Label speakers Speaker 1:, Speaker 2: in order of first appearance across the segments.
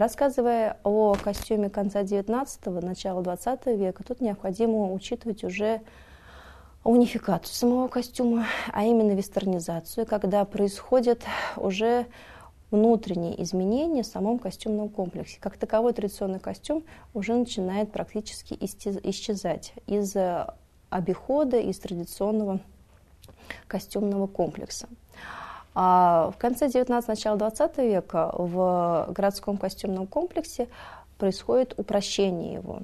Speaker 1: Рассказывая о костюме конца 19-го, начала 20 века, тут необходимо учитывать уже унификацию самого костюма, а именно вестернизацию, когда происходят уже внутренние изменения в самом костюмном комплексе. Как таковой традиционный костюм уже начинает практически исчезать из обихода, из традиционного костюмного комплекса. А в конце 19 начала 20 века в городском костюмном комплексе происходит упрощение его.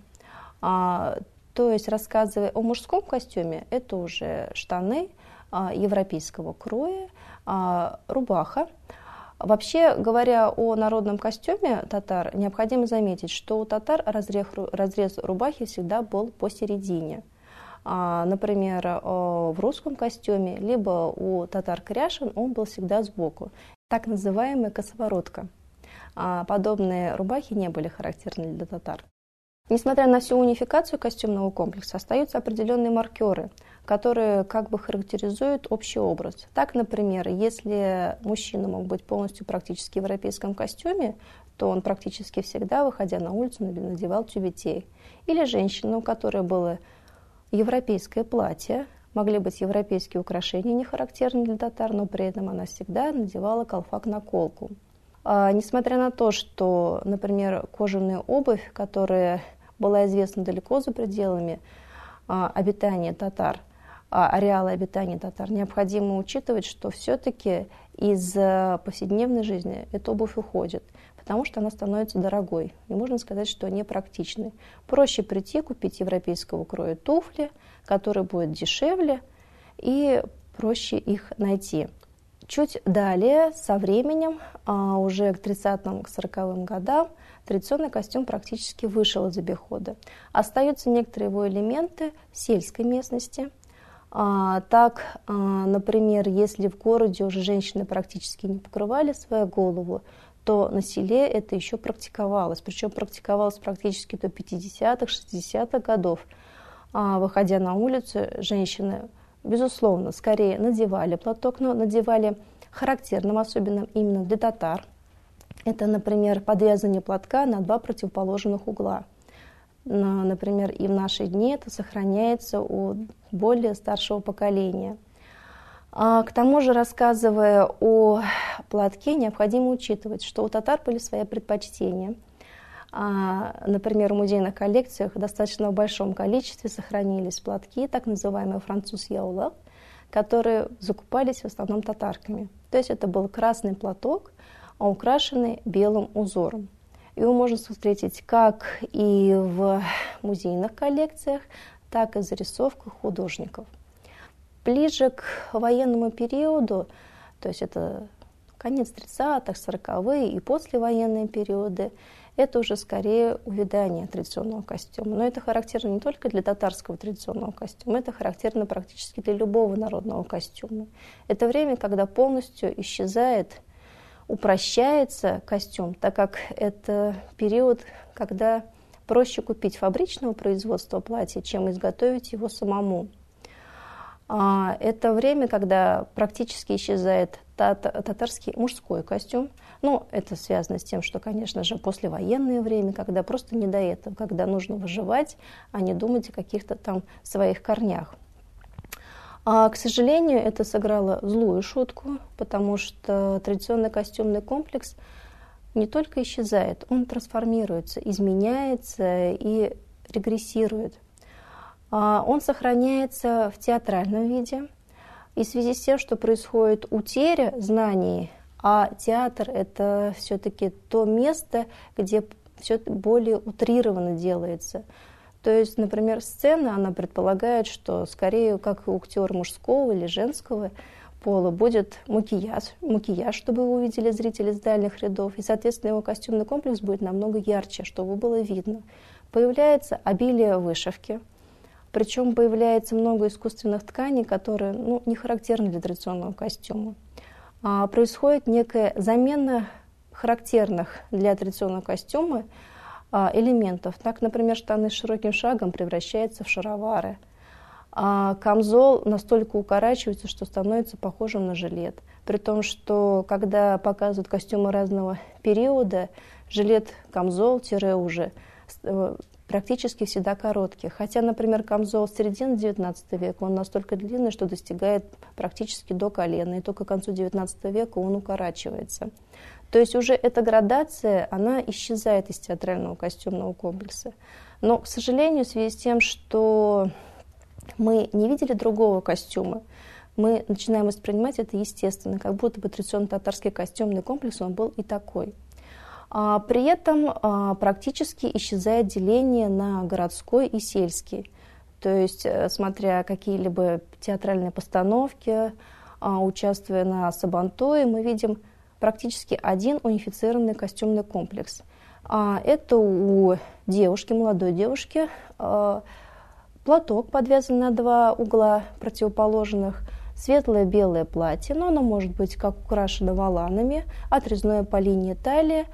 Speaker 1: А, то есть, рассказывая о мужском костюме, это уже штаны а, европейского кроя, а, рубаха. Вообще, говоря о народном костюме татар, необходимо заметить, что у татар разрез, разрез рубахи всегда был посередине. А, например, в русском костюме, либо у татар кряшин он был всегда сбоку. Так называемая косоворотка. Подобные рубахи не были характерны для татар. Несмотря на всю унификацию костюмного комплекса, остаются определенные маркеры, которые как бы характеризуют общий образ. Так, например, если мужчина мог быть полностью практически в европейском костюме, то он практически всегда, выходя на улицу, надевал тюбетей. Или женщина, у которой было европейское платье, могли быть европейские украшения, не характерные для татар, но при этом она всегда надевала колфак-наколку. А, несмотря на то, что, например, кожаная обувь, которая была известна далеко за пределами а, обитания татар, ареала обитания татар, необходимо учитывать, что все-таки из а, повседневной жизни эта обувь уходит, потому что она становится дорогой. И можно сказать, что непрактичной. Проще прийти, купить европейского кроя туфли, которые будут дешевле, и проще их найти. Чуть далее, со временем, а, уже к 30-м, к 40-м годам, традиционный костюм практически вышел из обихода. Остаются некоторые его элементы сельской местности. А, так, а, например, если в городе уже женщины практически не покрывали свою голову, то на селе это еще практиковалось. Причем практиковалось практически до 50-х, 60-х годов. Выходя на улицу, женщины безусловно, скорее надевали платок, но надевали характерным, особенно именно для татар. Это, например, подвязывание платка на два противоположных угла. Например, и в наши дни это сохраняется у более старшего поколения. А, к тому же, рассказывая о платке, необходимо учитывать, что у татар были свои предпочтения – а, например, в музейных коллекциях в достаточно большом количестве сохранились платки, так называемые француз яулах, которые закупались в основном татарками. То есть это был красный платок, украшенный белым узором. Его можно встретить как и в музейных коллекциях, так и в зарисовках художников. Ближе к военному периоду, то есть это конец 30-х, 40-е и послевоенные периоды, это уже скорее увядание традиционного костюма. Но это характерно не только для татарского традиционного костюма, это характерно практически для любого народного костюма. Это время, когда полностью исчезает, упрощается костюм, так как это период, когда проще купить фабричного производства платья, чем изготовить его самому. А, это время, когда практически исчезает татарский мужской костюм. Ну, это связано с тем, что, конечно же, послевоенное время, когда просто не до этого, когда нужно выживать, а не думать о каких-то там своих корнях. А, к сожалению, это сыграло злую шутку, потому что традиционный костюмный комплекс не только исчезает, он трансформируется, изменяется и регрессирует. А, он сохраняется в театральном виде – и в связи с тем, что происходит утеря знаний, а театр это все-таки то место, где все более утрированно делается. То есть, например, сцена, она предполагает, что скорее, как у актера мужского или женского пола, будет макияж, макияж, чтобы его увидели зрители с дальних рядов, и, соответственно, его костюмный комплекс будет намного ярче, чтобы было видно. Появляется обилие вышивки – причем появляется много искусственных тканей, которые ну, не характерны для традиционного костюма. А, происходит некая замена характерных для традиционного костюма элементов. Так, например, штаны с широким шагом превращаются в шаровары. а камзол настолько укорачивается, что становится похожим на жилет. При том, что когда показывают костюмы разного периода, жилет, камзол, тире уже э, практически всегда короткий. Хотя, например, камзол середины XIX века, он настолько длинный, что достигает практически до колена, и только к концу XIX века он укорачивается. То есть уже эта градация, она исчезает из театрального костюмного комплекса. Но, к сожалению, в связи с тем, что мы не видели другого костюма, мы начинаем воспринимать это естественно, как будто бы традиционный татарский костюмный комплекс, он был и такой. А, при этом а, практически исчезает деление на городской и сельский. То есть, э, смотря какие-либо театральные постановки, а, участвуя на Сабантое, мы видим практически один унифицированный костюмный комплекс. Это у девушки, молодой девушки, платок подвязан на два угла противоположных, светлое белое платье, но оно может быть как украшено воланами, отрезное по линии талии,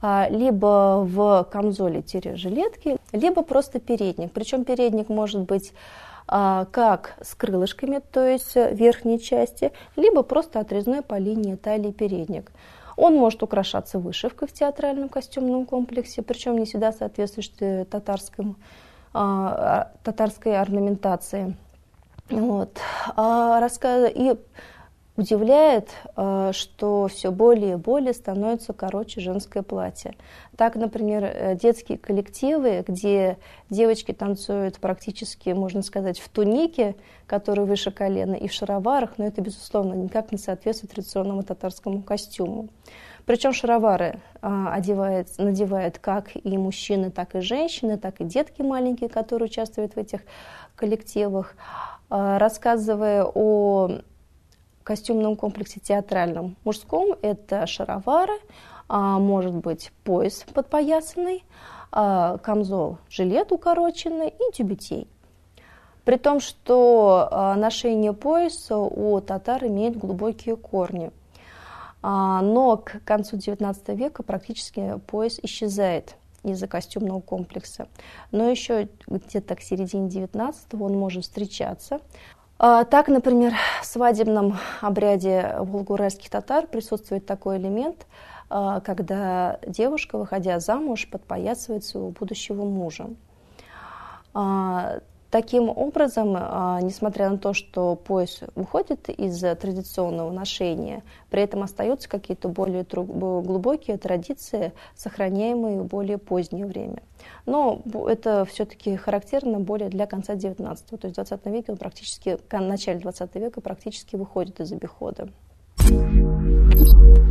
Speaker 1: а, либо в камзоле-жилетке, либо просто передник. Причем передник может быть а, как с крылышками, то есть верхней части, либо просто отрезной по линии талии передник. Он может украшаться вышивкой в театральном костюмном комплексе, причем не всегда соответствует татарскому а, татарской орнаментации. Вот. А рассказ... И удивляет, а, что все более и более становится короче женское платье. Так, например, э, детские коллективы, где девочки танцуют практически, можно сказать, в тунике, которая выше колена, и в шароварах, но это, безусловно, никак не соответствует традиционному татарскому костюму. Причем шаровары а, одевает, надевают как и мужчины, так и женщины, так и детки маленькие, которые участвуют в этих коллективах. А, рассказывая о костюмном комплексе театральном мужском, это шаровары, а, может быть пояс подпоясанный, а, камзол, жилет укороченный и тюбетей. При том, что а, ношение пояса у татар имеет глубокие корни – но к концу XIX века практически пояс исчезает из-за костюмного комплекса. Но еще где-то к середине XIX он может встречаться. А, так, например, в свадебном обряде волгуральских татар присутствует такой элемент, а, когда девушка, выходя замуж, подпоясывает своего будущего мужа. Таким образом, а, несмотря на то, что пояс уходит из традиционного ношения, при этом остаются какие-то более глубокие традиции, сохраняемые в более позднее время. Но это все-таки характерно более для конца XIX, то есть в XX веке он практически, в начале XX века практически выходит из обихода. thank you